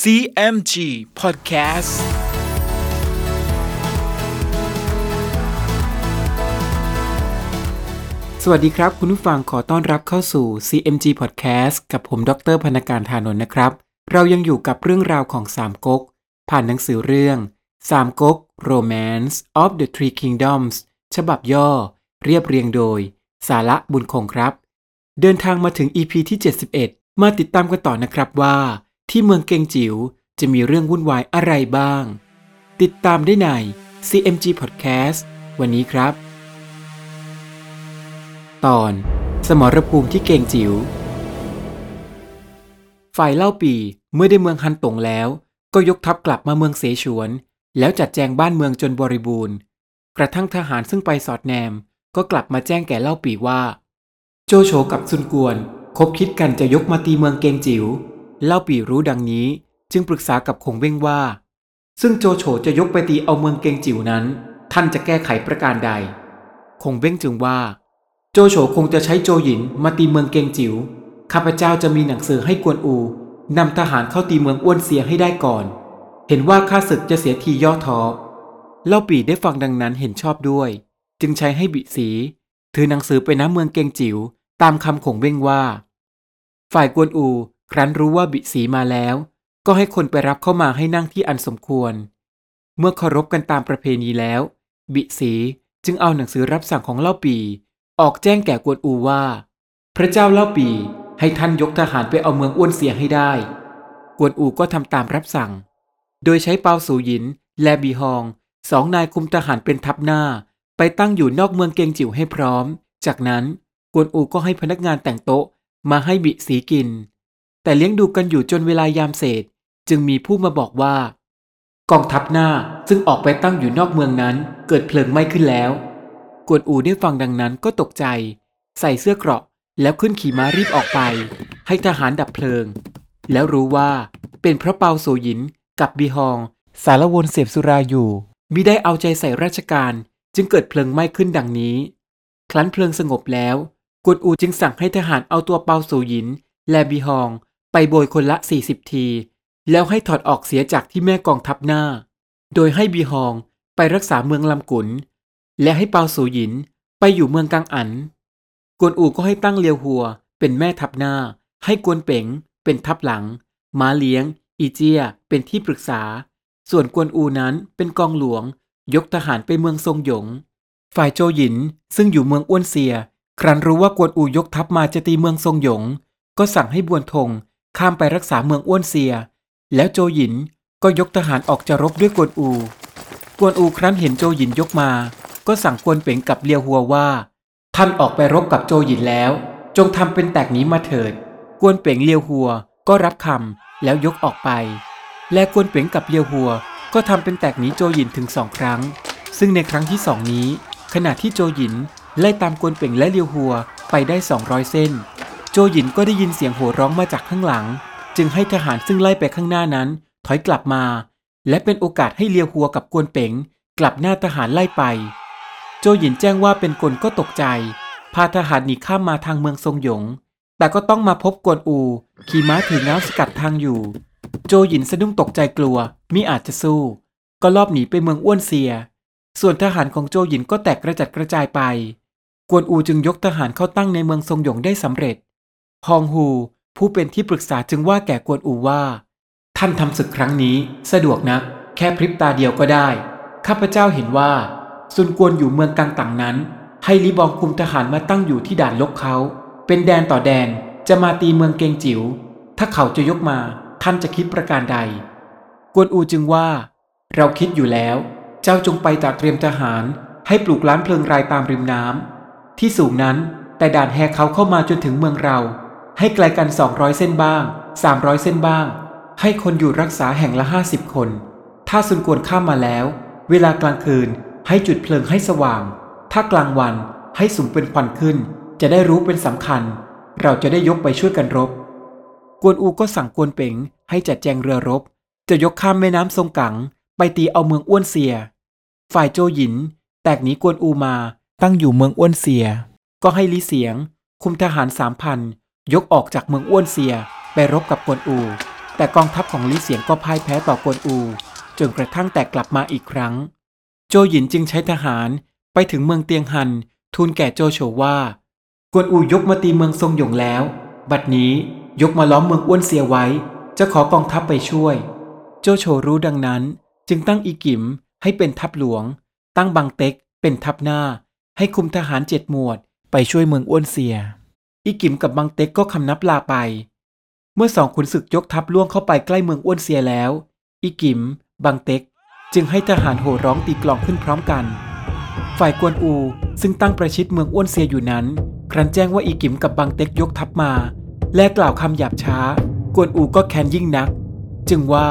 CMG Podcast สวัสดีครับ คุณผู้ฟังขอต้อนรับเข้าสู่ CMG Podcast กับผมดรพนการธานนท์นะครับ เรายังอยู่กับเรื่องราวของสามก๊ก ผ่านหนังสือเรื่องสามก๊ก Romance of the Three Kingdoms ฉบับย่อ เรียบเรียงโดย สาระบุญคงครับ เดินทางมาถึง EP ที่ 71 มาติดตามกันต่อนะครับว่า ที่เมืองเกงจิ๋วจะมีเรื่องวุ่นวายอะไรบ้าง ติดตามได้ใน CMG Podcast วันนี้ครับ ตอน สมรภูมิที่เกงจิ๋วฝ่ายเล่าปีเมื่อได้เมืองฮันตงแล้ว ก็ยกทัพกลับมาเมืองเสฉวน แล้วจัดแจงบ้านเมืองจนบริบูรณ์ กระทั่งทหารซึ่งไปสอดแนม ก็กลับมาแจ้งแก่เล่าปีว่า โจโฉกับซุนกวนคบคิดกันจะยกมาตีเมืองเกงจิ๋ว เล่าปีรู้ดังนี้จึงปรึกษากับคงเว้งว่า ซึ่งโจโฉจะยกไปตีเอาเมืองเกงจิ๋วนั้น ท่านจะแก้ไขประการใด คงเว้งจึงว่า โจโฉคงจะใช้โจหยินมาตีเมืองเกงจิ๋วข้าพเจ้าจะมีหนังสือให้กวนอูนำทหารเข้าตีเมืองอ้วนเสียให้ได้ก่อน เห็นว่าข้าศึกจะเสียทีย่อท้อเล่าปีได้ฟังดังนั้นเห็นชอบด้วย จึงใช้ให้บิสี ถือหนังสือไปน้ำเมืองเกงจิ๋วตามคำของเว้งว่า ฝ่ายกวนอู ครั้นรู้ว่าบิสีมาแล้ว ก็ให้คนไปรับเข้ามาให้นั่งที่อันสมควร เมื่อเคารพกันตามประเพณีแล้ว บิสีจึงเอาหนังสือรับสั่งของเล่าปี ออกแจ้งแก่กวนอูว่า พระเจ้าเล่าปีให้ท่านยกทหารไปเอาเมืองอ้วนเสียให้ได้ กวนอูก็ทำตามรับสั่ง โดยใช้เปาสูหยิน และบีฮองสองนายคุมทหารเป็นทัพหน้า ไปตั้งอยู่นอกเมืองเกงจิ๋วให้พร้อม จากนั้นกวนอูก็ให้พนักงานแต่งโต๊ะมาให้บิสีกิน แต่เลี้ยงดูกันอยู่จนเวลายามเศษ จึงมีผู้มาบอกว่า กองทัพหน้าซึ่งออกไปตั้งอยู่นอกเมืองนั้น เกิดเพลิงไหม้ขึ้นแล้ว กวนอูได้ฟังดังนั้นก็ตกใจ ใส่เสื้อเกราะแล้วขึ้นขี่ม้ารีบออกไป ให้ทหารดับเพลิง แล้วรู้ว่าเป็นเพราะเปาโซหยินกับบีฮอง สารวนเสพสุราอยู่มิได้เอาใจใส่ราชการจึงเกิดเพลิงไหม้ขึ้นดังนี้ ครั้นเพลิงสงบแล้ว กวนอูจึงสั่งให้ทหารเอาตัวเปาโซหยิน และบีฮอง ไปโบยคนละ 40 ที แล้วให้ถอดออกเสียจากที่แม่กองทัพหน้า โดยให้บีฮองไปรักษาเมืองลำกุน และให้เปาสูหยินไปอยู่เมืองกังอัน กวนอูก็ให้ตั้งเลียวหัวเป็นแม่ทัพหน้า ให้กวนเป๋งเป็นทัพหลัง ม้าเลี้ยง อีเจียเป็นที่ปรึกษา ส่วนกวนอูนั้นเป็นกองหลวง ยกทหารไปเมืองทรงหยง ฝ่ายโจหยินซึ่งอยู่เมืองอ้วนเซีย ครั้นรู้ว่ากวนอูยกทัพมาจะตีเมืองทรงหยง ก็สั่งให้บวนทง ข้ามไปรักษาเมืองอ้วนเซีย แล้วโจหยินก็ยกทหารออกจะรบด้วยกวนอู กวนอูครั้นเห็นโจหยินยกมา ก็สั่งกวนเป๋งกับเลียวหัวว่า ท่านออกไปรบกับโจหยินแล้ว จงทำเป็นแตกหนี้มาเถิด กวนเป๋งเลียวหัวก็รับคำแล้วยกออกไป และกวนเป๋งกับเลียวหัวก็ทำเป็นแตกหนีโจหยินถึงสองครั้ง ซึ่งในครั้งที่สองนี้ ขณะที่โจหยินไล่ตามกวนเป๋งและเลียวหัวไปได้ 200 เส้น โจหยินก็ได้ยินเสียงโห่ร้องมาจากข้างหลัง จึงให้ทหารซึ่งไล่ไปข้างหน้านั้น ถอยกลับมา และเป็นโอกาสให้เลียวหัวกับกวนเป๋ง กลับหน้าทหารไล่ไป โจหยินแจ้งว่าเป็นกลก็ตกใจ พาทหารหนีข้ามมาทางเมืองทรงหยง แต่ก็ต้องมาพบกวนอู ขี่ม้าถือง้าสกัดทางอยู่ โจหยินสะดุ้งตกใจกลัวมิอาจจะสู้ ก็ลอบหนีไปเมืองอ้วนเซีย ส่วนทหารของโจหยินก็แตกกระจัดกระจายไป กวนอูจึงยกทหารเข้าตั้งในเมืองทรงหยงได้สำเร็จ ฮองฮู ผู้เป็นที่ปรึกษาจึงว่าแก่กวนอูว่า ท่านทำศึกครั้งนี้สะดวกนัก แค่พริบตาเดียวก็ได้ ข้าพเจ้าเห็นว่า ซุนกวนอยู่เมืองกังตังนั้น ให้ลีบองคุมทหารมาตั้งอยู่ที่ด่านลกเขา เป็นแดนต่อแดนจะมาตีเมืองเกงจิว๋วถ้าเขาจะยกมาท่านจะคิดประการใด กวนอูจึงว่า เราคิดอยู่แล้ว เจ้าจงไปตระเตรียมทหาร ให้ปลูกล้านเพลิงรายตามริมน้ำที่สูงนั้นแต่ด่านแหกเขาเข้ามาจนถึงเมืองเรา ให้ไกลกัน 200 เส้นบ้าง 300 เส้นบ้าง ให้คนอยู่รักษาแห่งละ 50 คน ถ้าซุนกวนข้ามมาแล้ว เวลากลางคืนให้จุดเพลิงให้สว่าง ถ้ากลางวันให้สุมเป็นควันขึ้น จะได้รู้เป็นสำคัญ เราจะได้ยกไปช่วยกันรบ กวนอูก็สั่งกวนเป๋งให้จัดแจงเรือรบ จะยกข้ามแม่น้ำทรงกัง ไปตีเอาเมืองอ้วนเซีย ฝ่ายโจหยิน แตกหนีกวนอูมาตั้งอยู่เมืองอ้วนเซีย ก็ให้ลีเสียง คุมทหารสามพัน ยกออกจากเมืองอ้วนเซียไปรบกับกวนอู แต่กองทัพของลิเสียงก็พ่ายแพ้ต่อกวนอู จนกระทั่งแตกกลับมาอีกครั้ง โจหยินจึงใช้ทหารไปถึงเมืองเตียงฮัน ทูลแก่โจโฉว่า กวนอูยกมาตีเมืองทรงหยงแล้ว บัดนี้ยกมาล้อมเมืองอ้วนเสียไว้ จะขอกองทัพไปช่วย โจโฉรู้ดังนั้นจึงตั้งอีกิมให้เป็นทัพหลวง ตั้งบังเต็กเป็นทัพหน้า ให้คุมทหารเจ็ดหมวดไปช่วยเมืองอ้วนเสีย อีกิมกับบังเต็กก็คำนับลาไป เมื่อสองขุนศึกยกทัพล่วงเข้าไปใกล้เมืองอ้วนเสียแล้ว อีกิม บังเต็ก จึงให้ทหารโห่ร้องตีกลองขึ้นพร้อมกัน ฝ่ายกวนอูซึ่งตั้งประชิดเมืองอ้วนเซียอยู่นั้น ครั้นแจ้งว่าอีกิมกับบังเต็กยกทัพมา และกล่าวคำหยาบช้า กวนอูก็แค้นยิ่งนัก จึงว่า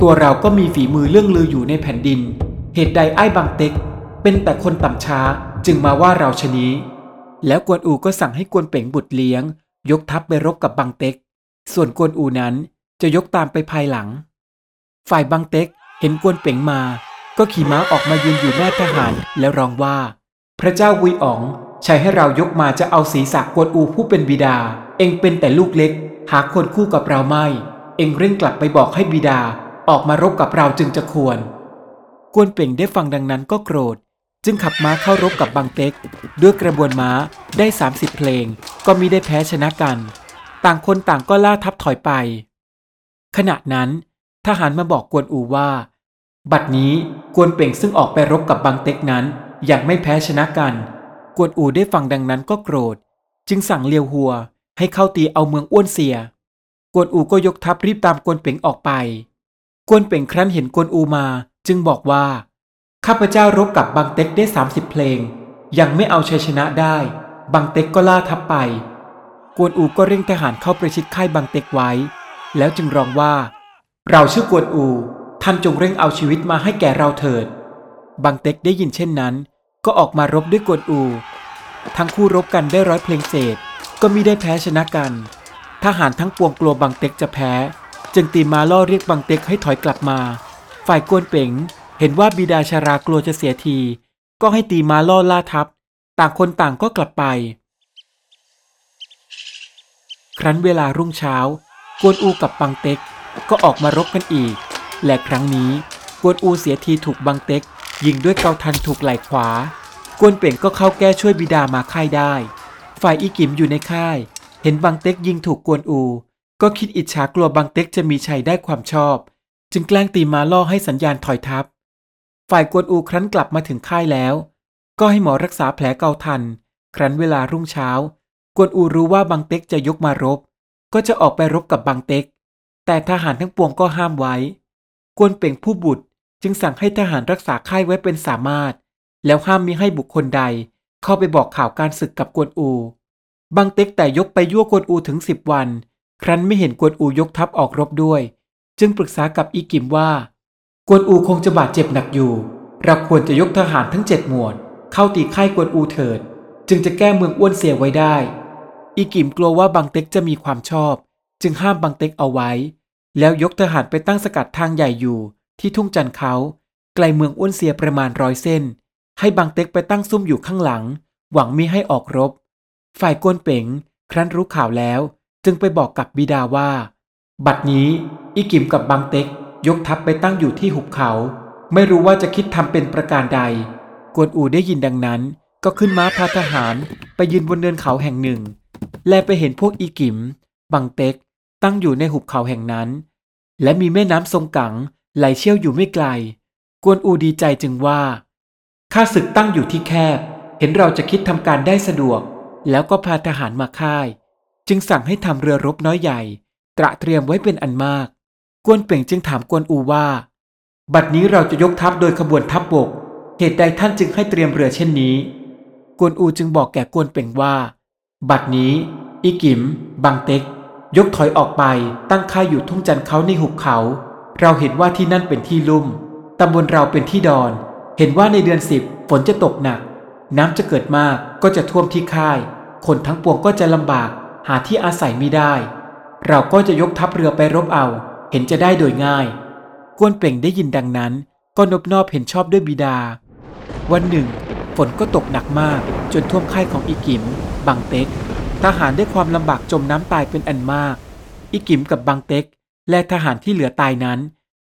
ตัวเราก็มีฝีมือเรื่องลืออยู่ในแผ่นดิน เหตุใดไอ้บังเต็ก เป็นแต่คนต่ำช้าจึงมาว่าเราชนี้ แล้วกวนอูก็สั่งให้กวนเป่งบุตรเลี้ยง ยกทัพไปรบกับบังเต็ก ส่วนกวนอูนั้นจะยกตามไปภายหลัง ฝ่ายบังเต็กเห็นกวนเป่งมา ก็ขี่ม้าออกมายืนอยู่หน้าทหารแล้วร้องว่า พระเจ้าวุยอ๋องใช้ให้เรายกมาจะเอาศีรษะกวนอูผู้เป็นบิดา เองเป็นแต่ลูกเล็ก หาคนคู่กับเราไม่ เองเร่งกลับไปบอกให้บิดา ออกมารบกับเราจึงจะควร กวนเป่งได้ฟังดังนั้นก็โกรธ จึงขับม้าเข้ารบกับบังเต็ก ด้วยกระบวนม้าได้ 30 เพลง ก็มิได้แพ้ชนะกัน ต่างคนต่างก็ล่าทับถอยไป ขณะนั้น ทหารมาบอกกวนอูว่า บัดนี้กวนเป่งซึ่งออกไปรบกับบังเต็กนั้นยังไม่แพ้ชนะกัน กวนอูได้ฟังดังนั้นก็โกรธ จึงสั่งเลียวหัวให้เข้าตีเอาเมืองอ้วนเสีย กวนอูก็ยกทัพรีบตามกวนเป่งออกไป กวนเป่งครั้นเห็นกวนอูมาจึงบอกว่า ข้าพเจ้ารบกับบังเต็กได้ 30 เพลง ยังไม่เอาชัยชนะได้บังเต็กก็ล่าทัพไป กวนอูก็เร่งทหารเข้าประชิดค่ายบังเต็กไว้ แล้วจึงร้องว่า เราชื่อกวนอู ท่านจงเร่งเอาชีวิตมาให้แก่เราเถิดบังเต็กได้ยินเช่นนั้น ก็ออกมารบด้วยกวนอู ทั้งคู่รบกันได้ร้อยเพลงเศษ ก็มิได้แพ้ชนะกัน ทหารทั้งปวงกลัวบังเต็กจะแพ้ จึงตีมาล่อเรียกบังเต็กให้ถอยกลับมา ฝ่ายกวนเป๋ง เห็นว่าบิดาชารากลัวจะเสียที ก็ให้ตีมาล่อล่าทัพต่างคนต่างก็กลับไป ครั้นเวลารุ่งเช้า กวนอูกับบังเต็ก ก็ออกมารบกันอีก และครั้งนี้กวนอูเสียทีถูกบังเต็ก ยิงด้วยเกาทันถูกไหล่ขวา กวนเป่งก็เข้าแก้ช่วยบิดามาค่ายได้ ฝ่ายอีกิมอยู่ในค่าย เห็นบังเต็กยิงถูกกวนอู ก็คิดอิจฉากลัวบังเต็กจะมีชัยได้ความชอบ จึงแกล้งตีมาล่อให้สัญญาณถอยทัพ ฝ่ายกวนอูครั้นกลับมาถึงค่ายแล้ว ก็ให้หมอรักษาแผลเกาทัน ครั้นเวลารุ่งเช้า กวนอูรู้ว่าบังเต็กจะยกมารบ ก็จะออกไปรบกับบังเต็ก แต่ทหารทั้งปวงก็ห้ามไว้ กวนเป่งผู้บุตรจึงสั่งให้ทหารรักษาค่ายไว้เป็นสามารถ แล้วห้ามมิให้บุคคลใด เข้าไปบอกข่าวการศึกกับกวนอู บังเต็กแต่ยกไปยั่วกวนอูถึงสิบวัน ครั้นไม่เห็นกวนอูยกทัพออกรบด้วย จึงปรึกษากับอีกิมว่า กวนอูคงจะบาดเจ็บหนักอยู่ เราควรจะยกทหารทั้งเจ็ดหมวด เข้าตีค่ายกวนอูเถิด จึงจะแก้เมืองอ้วนเสียไว้ได้ อีกิมกลัวว่าบังเต็กจะมีความชอบ จึงห้ามบังเต็กเอาไว้ แล้วยกทหารไปตั้งสกัดทางใหญ่อยู่ ที่ทุ่งจันเขา ไกลเมืองอ้วนเสียประมาณร้อยเส้น ให้บังเต็กไปตั้งซุ่มอยู่ข้างหลัง หวังมิให้ออกรบ ฝ่ายกวนเป๋งครั้นรู้ข่าวแล้ว จึงไปบอกกับบิดาว่า บัดนี้อีกิมกับบังเต็ก ยกทัพไปตั้งอยู่ที่หุบเขา ไม่รู้ว่าจะคิดทำเป็นประการใด กวนอูได้ยินดังนั้นก็ขึ้นม้าพาทหารไปยืนบนเนินเขาแห่งหนึ่ง แลไปเห็นพวกอีกิม บังเต็ก ตั้งอยู่ในหุบเขาแห่งนั้น และมีแม่น้ำทรงกังไหลเชี่ยวอยู่ไม่ไกล กวนอูดีใจจึงว่าข้าศึกตั้งอยู่ที่แคบ เห็นเราจะคิดทำการได้สะดวก แล้วก็พาทหารมาค่าย จึงสั่งให้ทำเรือรบน้อยใหญ่ ตระเตรียมไว้เป็นอันมาก กวนเป่งจึงถามกวนอูว่า บัดนี้เราจะยกทัพโดยขบวนทัพบบก เหตุใดท่านจึงให้เตรียมเรือเช่นนี้ กวนอูจึงบอกแก่กวนเป่งว่า บัดนี้ อีกิมบังเต็ก ยกถอยออกไปตั้งค่ายอยู่ทุ่งจันเขาในหุบเขา เราเห็นว่าที่นั่นเป็นที่ลุ่ม ตำบลเราเป็นที่ดอน เห็นว่าในเดือนสิบฝนจะตกหนัก น้ำจะเกิดมากก็จะท่วมที่ค่าย คนทั้งปวงก็จะลำบาก หาที่อาศัยไม่ได้ เราก็จะยกทัพเรือไปรบเอา เห็นจะได้โดยง่ายกวนเป่งได้ยินดังนั้น ก็นบนอบเห็นชอบด้วยบิดา วันหนึ่ง ฝนก็ตกหนักมากจนท่วมค่ายของอีกิม บังเต็ก ทหารได้ความลำบากจมน้ำตายเป็นอันมาก อีกิมกับบังเต็ก และทหารที่เหลือตายนั้น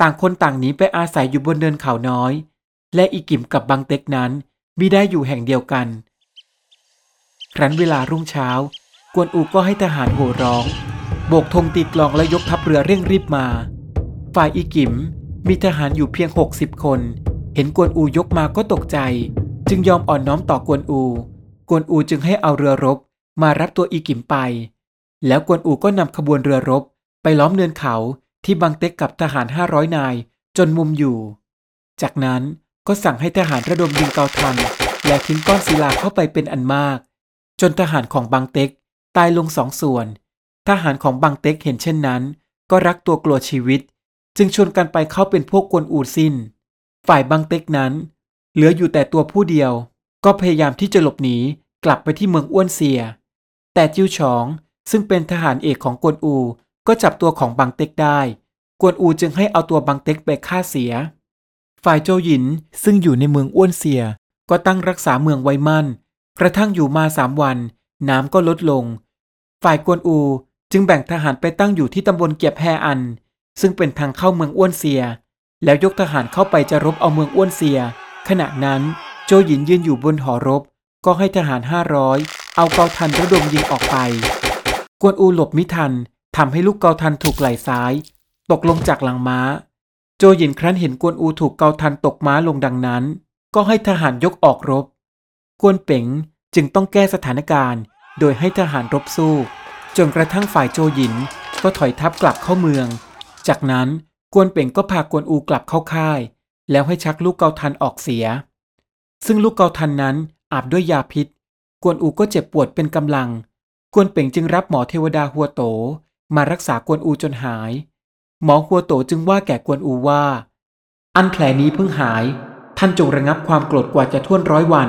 ต่างคนต่างหนีไปอาศัยอยู่บนเนินเขาน้อย และอีกิมกับบังเต็กนั้นมิได้อยู่แห่งเดียวกัน ครั้นเวลารุ่งเช้า กวนอูก็ให้ทหารโห่ร้อง โบกธงตีกลองและยกทัพเรือเร่งรีบมา ฝ่ายอีกิมมีทหารอยู่เพียง 60 คน เห็นกวนอูยกมาก็ตกใจ จึงยอมอ่อนน้อมต่อกวนอู กวนอูจึงให้เอาเรือรบ มารับตัวอีกิมไป แล้วกวนอูก็นำขบวนเรือรบ ไปล้อมเนินเขาที่บังเต็กกับทหาร 500 นายจนมุมอยู่ จากนั้นก็สั่งให้ทหารระดมยิงเกาทัน และทิ้งก้อนศิลาเข้าไปเป็นอันมาก จนทหารของบังเต็กตายลงสองส่วน ทหารของบังเต็กเห็นเช่นนั้น ก็รักตัวกลัวชีวิต จึงชวนกันไปเข้าเป็นพวกกวนอูสิ้นฝ่ายบังเต็กนั้น เหลืออยู่แต่ตัวผู้เดียว ก็พยายามที่จะหลบหนีกลับไปที่เมืองอ้วนเซีย แต่จิ้วฉองซึ่งเป็นทหารเอกของกวนอู ก็จับตัวของบังเต็กได้ กวนอูจึงให้เอาตัวบังเต็กไปฆ่าเสีย ฝ่ายโจหยินซึ่งอยู่ในเมืองอ้วนเซีย ก็ตั้งรักษาเมืองไว้มั่น กระทั่งอยู่มาสามวัน น้ำก็ลดลง ฝ่ายกวนอู จึงแบ่งทหารไปตั้งอยู่ที่ตำบลเกียบแฮอัน ซึ่งเป็นทางเข้าเมืองอ้วนเซีย แล้วยกทหารเข้าไปจะรบเอาเมืองอ้วนเซีย ขณะนั้นโจหยินยืนอยู่บนหอรบ ก็ให้ทหารห้าร้อยเอาเกาทันระดมยิงออกไป กวนอูหลบมิทันทำให้ลูกเกาทันถูกไหล่ซ้าย ตกลงจากหลังม้า โจหยินครั้นเห็นกวนอูถูกเกาทันตกม้าลงดังนั้น ก็ให้ทหารยกออกรบ กวนเป๋งจึงต้องแก้สถานการณ์ โดยให้ทหารรบสู้ จนกระทั่งฝ่ายโจหยินก็ถอยทัพกลับเข้าเมือง จากนั้นกวนเป่งก็พากวนอูกลับเข้าค่าย แล้วให้ชักลูกเกาทันออกเสีย ซึ่งลูกเกาทันนั้นอาบด้วยยาพิษ กวนอูก็เจ็บปวดเป็นกำลัง กวนเป่งจึงรับหมอเทวดาหัวโตมารักษากวนอูจนหาย หมอหัวโตจึงว่าแก่กวนอูว่า อันแผลนี้เพิ่งหาย ท่านจงระงับความโกรธกว่าจะท่วนร้อยวัน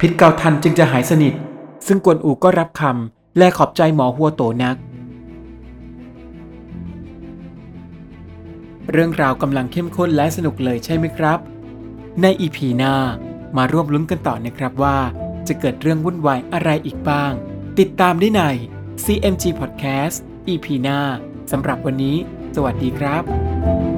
พิษเกาทันจึงจะหายสนิท ซึ่งกวนอูก็รับคำ และขอบใจหมอหัวโตนัก เรื่องราวกำลังเข้มข้นและสนุกเลยใช่ไหมครับ ในอีพีหน้ามาร่วมลุ้นกันต่อนะครับว่า จะเกิดเรื่องวุ่นวายอะไรอีกบ้าง ติดตามได้ใน CMG Podcast EP หน้าสำหรับวันนี้ สวัสดีครับ